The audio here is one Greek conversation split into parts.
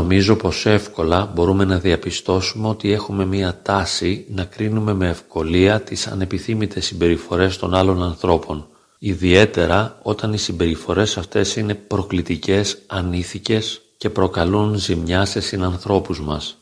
Νομίζω πως εύκολα μπορούμε να διαπιστώσουμε ότι έχουμε μία τάση να κρίνουμε με ευκολία τις ανεπιθύμητες συμπεριφορές των άλλων ανθρώπων, ιδιαίτερα όταν οι συμπεριφορές αυτές είναι προκλητικές, ανήθικες και προκαλούν ζημιά σε συνανθρώπους μας.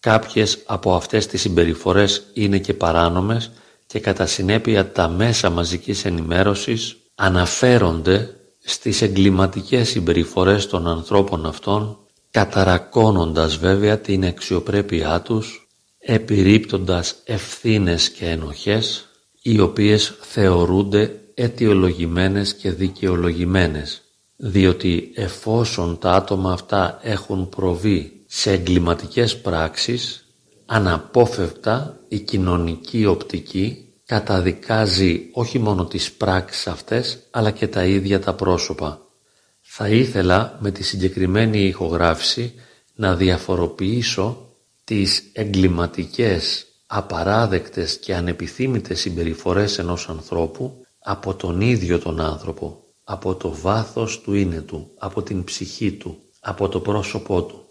Κάποιες από αυτές τις συμπεριφορές είναι και παράνομες και κατά συνέπεια τα μέσα μαζικής ενημέρωσης αναφέρονται στις εγκληματικές συμπεριφορές των ανθρώπων αυτών καταρακώνοντας βέβαια την αξιοπρέπειά τους, επιρρύπτοντας ευθύνες και ενοχές, οι οποίες θεωρούνται αιτιολογημένες και δικαιολογημένες, διότι εφόσον τα άτομα αυτά έχουν προβεί σε εγκληματικές πράξεις, αναπόφευκτα η κοινωνική οπτική καταδικάζει όχι μόνο τις πράξεις αυτές, αλλά και τα ίδια τα πρόσωπα. Θα ήθελα με τη συγκεκριμένη ηχογράφηση να διαφοροποιήσω τις εγκληματικές, απαράδεκτες και ανεπιθύμητες συμπεριφορές ενός ανθρώπου από τον ίδιο τον άνθρωπο, από το βάθος του είναι του, από την ψυχή του, από το πρόσωπό του.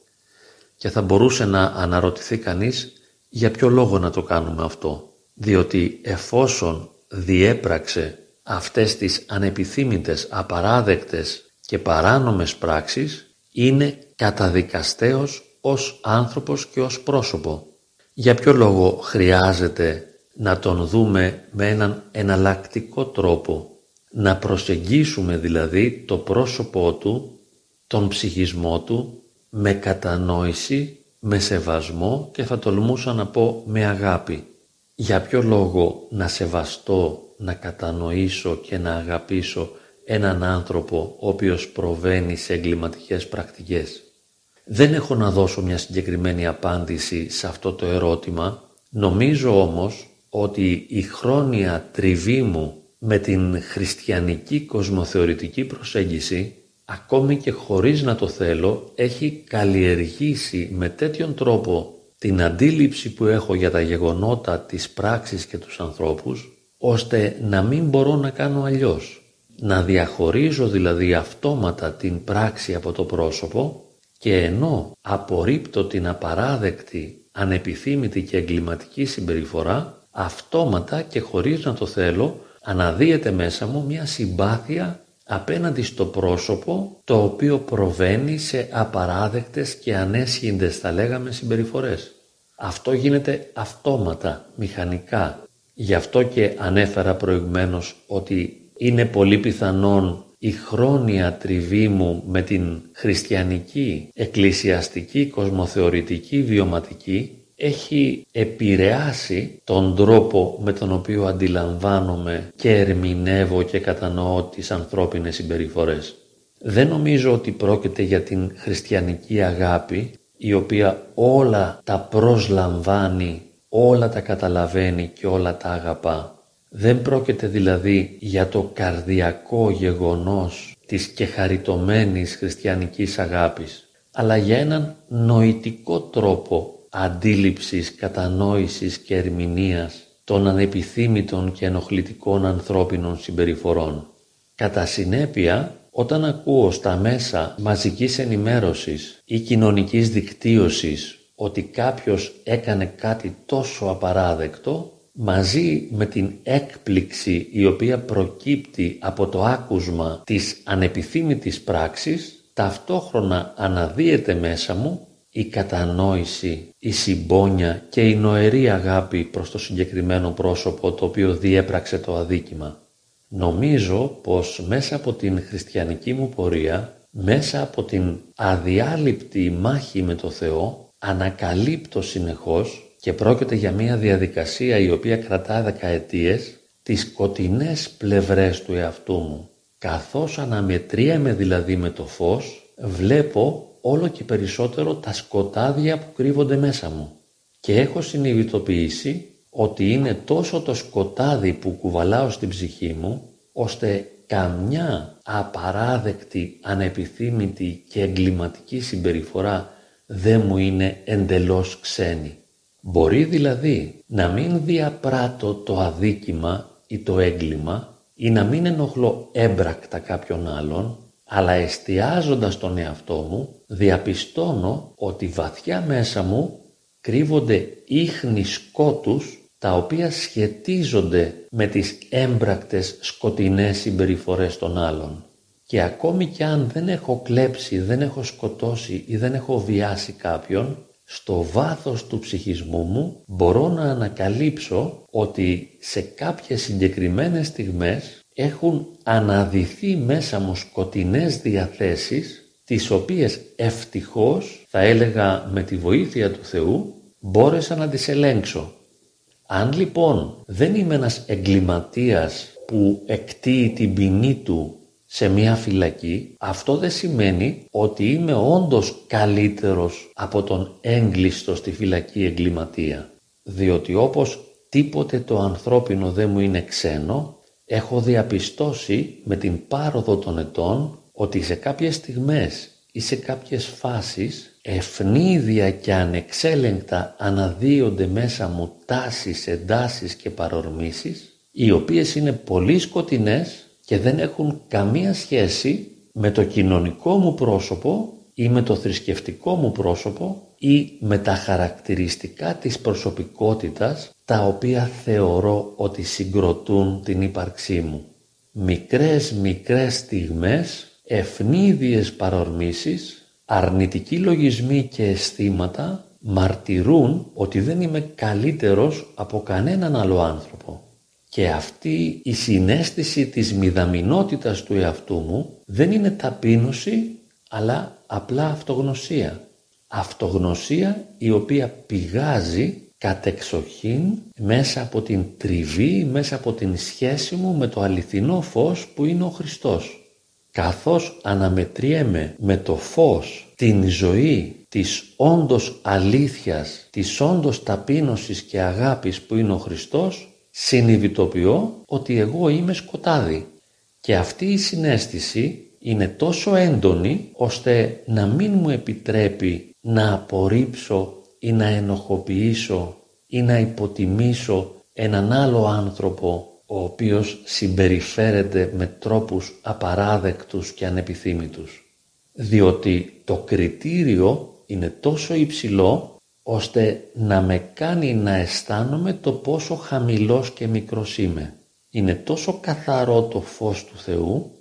Και θα μπορούσε να αναρωτηθεί κανείς για ποιο λόγο να το κάνουμε αυτό, διότι εφόσον διέπραξε αυτές τις ανεπιθύμητες, απαράδεκτες και παράνομες πράξεις είναι καταδικαστέος ως άνθρωπος και ως πρόσωπο. Για ποιο λόγο χρειάζεται να τον δούμε με έναν εναλλακτικό τρόπο, να προσεγγίσουμε δηλαδή το πρόσωπό του, τον ψυχισμό του, με κατανόηση, με σεβασμό και θα τολμούσα να πω με αγάπη. Για ποιο λόγο να σεβαστώ, να κατανοήσω και να αγαπήσω έναν άνθρωπο ο οποίος προβαίνει σε εγκληματικές πρακτικές. Δεν έχω να δώσω μια συγκεκριμένη απάντηση σε αυτό το ερώτημα, νομίζω όμως ότι η χρόνια τριβή μου με την χριστιανική κοσμοθεωρητική προσέγγιση ακόμη και χωρίς να το θέλω έχει καλλιεργήσει με τέτοιον τρόπο την αντίληψη που έχω για τα γεγονότα, της πράξης και τους ανθρώπους ώστε να μην μπορώ να κάνω αλλιώς να διαχωρίζω δηλαδή αυτόματα την πράξη από το πρόσωπο και ενώ απορρίπτω την απαράδεκτη, ανεπιθύμητη και εγκληματική συμπεριφορά, αυτόματα και χωρίς να το θέλω, αναδύεται μέσα μου μια συμπάθεια απέναντι στο πρόσωπο το οποίο προβαίνει σε απαράδεκτες και ανέσχυντες θα λέγαμε συμπεριφορές. Αυτό γίνεται αυτόματα, μηχανικά. Γι' αυτό και ανέφερα προηγουμένως ότι είναι πολύ πιθανόν η χρόνια τριβή μου με την χριστιανική, εκκλησιαστική, κοσμοθεωρητική, βιωματική έχει επηρεάσει τον τρόπο με τον οποίο αντιλαμβάνομαι και ερμηνεύω και κατανοώ τις ανθρώπινες συμπεριφορές. Δεν νομίζω ότι πρόκειται για την χριστιανική αγάπη η οποία όλα τα προσλαμβάνει, όλα τα καταλαβαίνει και όλα τα αγαπά. Δεν πρόκειται δηλαδή για το καρδιακό γεγονός της και χαριτωμένης χριστιανικής αγάπης, αλλά για έναν νοητικό τρόπο αντίληψης, κατανόησης και ερμηνείας των ανεπιθύμητων και ενοχλητικών ανθρώπινων συμπεριφορών. Κατά συνέπεια, όταν ακούω στα μέσα μαζικής ενημέρωσης ή κοινωνικής δικτύωσης ότι κάποιος έκανε κάτι τόσο απαράδεκτο, μαζί με την έκπληξη η οποία προκύπτει από το άκουσμα της ανεπιθύμητης πράξης, ταυτόχρονα αναδύεται μέσα μου η κατανόηση, η συμπόνια και η νοερή αγάπη προς το συγκεκριμένο πρόσωπο το οποίο διέπραξε το αδίκημα. Νομίζω πως μέσα από την χριστιανική μου πορεία, μέσα από την αδιάλειπτη μάχη με το Θεό, ανακαλύπτω συνεχώς και πρόκειται για μια διαδικασία η οποία κρατά δεκαετίες τις σκοτεινές πλευρές του εαυτού μου. Καθώς αναμετρίαμε δηλαδή με το φως, βλέπω όλο και περισσότερο τα σκοτάδια που κρύβονται μέσα μου. Και έχω συνειδητοποιήσει ότι είναι τόσο το σκοτάδι που κουβαλάω στην ψυχή μου, ώστε καμιά απαράδεκτη, ανεπιθύμητη και εγκληματική συμπεριφορά δεν μου είναι εντελώς ξένη. Μπορεί δηλαδή να μην διαπράττω το αδίκημα ή το έγκλημα ή να μην ενοχλώ έμπρακτα κάποιον άλλον, αλλά εστιάζοντας τον εαυτό μου διαπιστώνω ότι βαθιά μέσα μου κρύβονται ίχνη σκότους τα οποία σχετίζονται με τις έμπρακτες σκοτεινές συμπεριφορές των άλλων. Και ακόμη κι αν δεν έχω κλέψει, δεν έχω σκοτώσει ή δεν έχω βιάσει κάποιον, στο βάθος του ψυχισμού μου μπορώ να ανακαλύψω ότι σε κάποιες συγκεκριμένες στιγμές έχουν αναδυθεί μέσα μου σκοτεινές διαθέσεις τις οποίες ευτυχώς θα έλεγα με τη βοήθεια του Θεού μπόρεσα να τις ελέγξω. Αν λοιπόν δεν είμαι ένας εγκληματίας που εκτείει την ποινή του σε μια φυλακή, αυτό δεν σημαίνει ότι είμαι όντως καλύτερος από τον έγκλειστο στη φυλακή εγκληματία. Διότι όπως τίποτε το ανθρώπινο δεν μου είναι ξένο, έχω διαπιστώσει με την πάροδο των ετών ότι σε κάποιες στιγμές ή σε κάποιες φάσεις ευνίδια και ανεξέλεγκτα αναδύονται μέσα μου τάσεις, εντάσεις και παρορμήσεις οι οποίες είναι πολύ σκοτεινές και δεν έχουν καμία σχέση με το κοινωνικό μου πρόσωπο ή με το θρησκευτικό μου πρόσωπο ή με τα χαρακτηριστικά της προσωπικότητας τα οποία θεωρώ ότι συγκροτούν την ύπαρξή μου. Μικρές μικρές στιγμές, ευνίδιες παρορμήσεις, αρνητικοί λογισμοί και αισθήματα μαρτυρούν ότι δεν είμαι καλύτερος από κανέναν άλλο άνθρωπο. Και αυτή η συνέστηση της μηδαμινότητας του εαυτού μου δεν είναι ταπείνωση αλλά απλά αυτογνωσία. Αυτογνωσία η οποία πηγάζει κατεξοχήν μέσα από την τριβή, μέσα από την σχέση μου με το αληθινό φως που είναι ο Χριστός. Καθώς αναμετριέμαι με το φως την ζωή της όντως αλήθειας, της όντως ταπείνωσης και αγάπης που είναι ο Χριστός, συνειδητοποιώ ότι εγώ είμαι σκοτάδι. Και αυτή η συνέστηση είναι τόσο έντονη ώστε να μην μου επιτρέπει να απορρίψω ή να ενοχοποιήσω ή να υποτιμήσω έναν άλλο άνθρωπο ο οποίος συμπεριφέρεται με τρόπους απαράδεκτους και ανεπιθύμητους. Διότι το κριτήριο είναι τόσο υψηλό ώστε να με κάνει να αισθάνομαι το πόσο χαμηλός και μικρός είμαι. Είναι τόσο καθαρό το φως του Θεού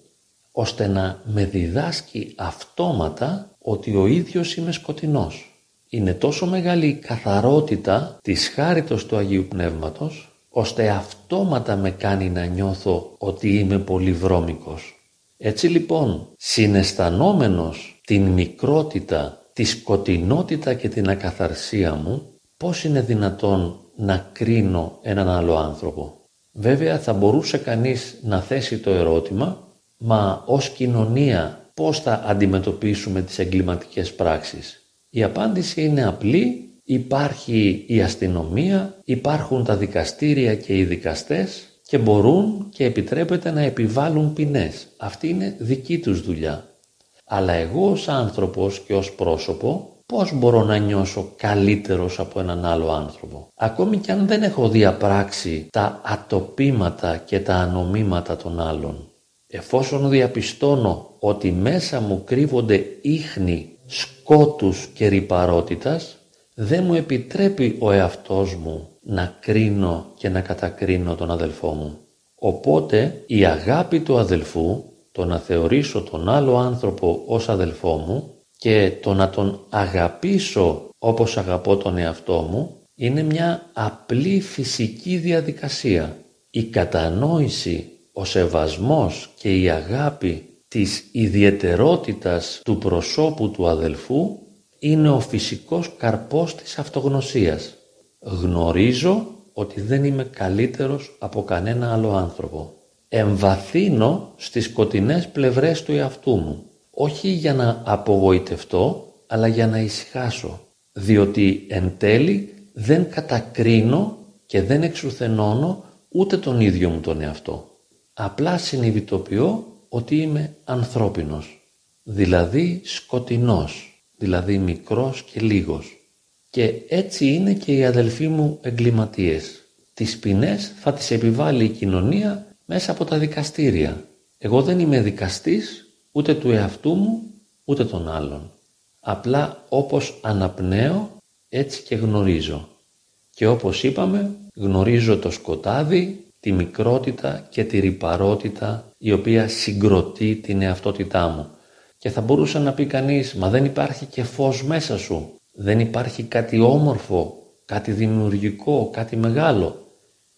ώστε να με διδάσκει αυτόματα ότι ο ίδιος είμαι σκοτεινός. Είναι τόσο μεγάλη η καθαρότητα της χάριτος του Αγίου Πνεύματος ώστε αυτόματα με κάνει να νιώθω ότι είμαι πολύ βρώμικος. Έτσι λοιπόν, συναισθανόμενος την μικρότητα, τη σκοτεινότητα και την ακαθαρσία μου, πώς είναι δυνατόν να κρίνω έναν άλλο άνθρωπο; Βέβαια θα μπορούσε κανείς να θέσει το ερώτημα Μα ως κοινωνία πώς θα αντιμετωπίσουμε τις εγκληματικές πράξεις; Η απάντηση είναι απλή, υπάρχει η αστυνομία, υπάρχουν τα δικαστήρια και οι δικαστές και μπορούν και επιτρέπεται να επιβάλλουν ποινές. Αυτή είναι δική τους δουλειά. Αλλά εγώ ως άνθρωπος και ως πρόσωπο πώς μπορώ να νιώσω καλύτερος από έναν άλλο άνθρωπο; Ακόμη και αν δεν έχω διαπράξει τα ατοπήματα και τα ανομήματα των άλλων. Εφόσον διαπιστώνω ότι μέσα μου κρύβονται ίχνη σκότους και ρυπαρότητας, δεν μου επιτρέπει ο εαυτός μου να κρίνω και να κατακρίνω τον αδελφό μου. Οπότε η αγάπη του αδελφού, το να θεωρήσω τον άλλο άνθρωπο ως αδελφό μου και το να τον αγαπήσω όπως αγαπώ τον εαυτό μου, είναι μια απλή φυσική διαδικασία. Η κατανόηση ο σεβασμός και η αγάπη της ιδιαιτερότητας του προσώπου του αδελφού είναι ο φυσικός καρπός της αυτογνωσίας. Γνωρίζω ότι δεν είμαι καλύτερος από κανένα άλλο άνθρωπο. Εμβαθύνω στις σκοτεινές πλευρές του εαυτού μου, όχι για να απογοητευτώ, αλλά για να ησυχάσω, διότι εν τέλει δεν κατακρίνω και δεν εξουθενώνω ούτε τον ίδιο μου τον εαυτό. Απλά συνειδητοποιώ ότι είμαι ανθρώπινος, δηλαδή σκοτεινός, δηλαδή μικρός και λίγος. Και έτσι είναι και οι αδελφοί μου εγκληματίες. Τις ποινές θα τις επιβάλλει η κοινωνία μέσα από τα δικαστήρια. Εγώ δεν είμαι δικαστής, ούτε του εαυτού μου, ούτε των άλλων. Απλά όπως αναπνέω, έτσι και γνωρίζω. Και όπως είπαμε, γνωρίζω το σκοτάδι, τη μικρότητα και τη ρυπαρότητα η οποία συγκροτεί την εαυτότητά μου. Και θα μπορούσε να πει κανείς, μα δεν υπάρχει και φως μέσα σου, δεν υπάρχει κάτι όμορφο, κάτι δημιουργικό, κάτι μεγάλο.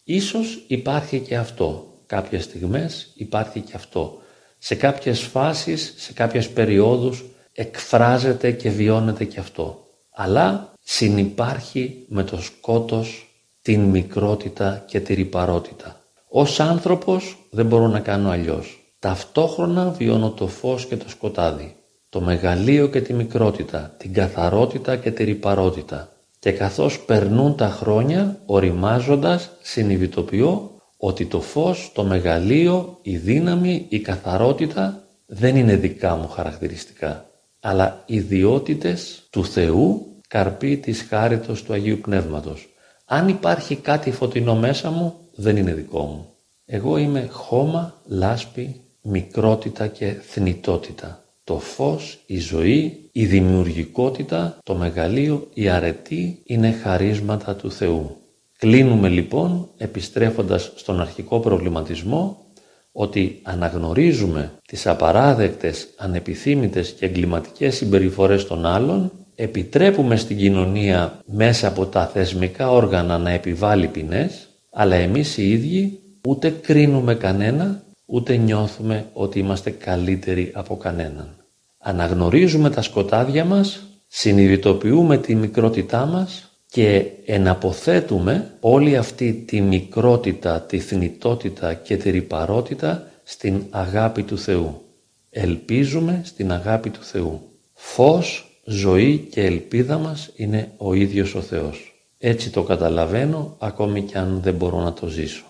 Ίσως υπάρχει και αυτό, κάποιες στιγμές υπάρχει και αυτό. Σε κάποιες φάσεις, σε κάποιες περιόδους εκφράζεται και βιώνεται και αυτό. Αλλά συνυπάρχει με το σκότος την μικρότητα και τη ρυπαρότητα. Ως άνθρωπος δεν μπορώ να κάνω αλλιώς. Ταυτόχρονα βιώνω το φως και το σκοτάδι, το μεγαλείο και τη μικρότητα, την καθαρότητα και τη ρυπαρότητα. Και καθώς περνούν τα χρόνια, οριμάζοντας, συνειδητοποιώ ότι το φως, το μεγαλείο, η δύναμη, η καθαρότητα δεν είναι δικά μου χαρακτηριστικά, αλλά ιδιότητες του Θεού, καρπή της χάριτος του Αγίου Πνεύματος. Αν υπάρχει κάτι φωτεινό μέσα μου, δεν είναι δικό μου. Εγώ είμαι χώμα, λάσπη, μικρότητα και θνητότητα. Το φως, η ζωή, η δημιουργικότητα, το μεγαλείο, η αρετή είναι χαρίσματα του Θεού. Κλείνουμε λοιπόν επιστρέφοντας στον αρχικό προβληματισμό ότι αναγνωρίζουμε τις απαράδεκτες, ανεπιθύμητες και εγκληματικές συμπεριφορές των άλλων, επιτρέπουμε στην κοινωνία μέσα από τα θεσμικά όργανα να επιβάλλει ποινές, αλλά εμείς οι ίδιοι ούτε κρίνουμε κανένα, ούτε νιώθουμε ότι είμαστε καλύτεροι από κανέναν. Αναγνωρίζουμε τα σκοτάδια μας, συνειδητοποιούμε τη μικρότητά μας και εναποθέτουμε όλη αυτή τη μικρότητα, τη θνητότητα και τη ρυπαρότητα στην αγάπη του Θεού. Ελπίζουμε στην αγάπη του Θεού. Φως, ζωή και ελπίδα μας είναι ο ίδιος ο Θεός. Έτσι το καταλαβαίνω ακόμη και αν δεν μπορώ να το ζήσω.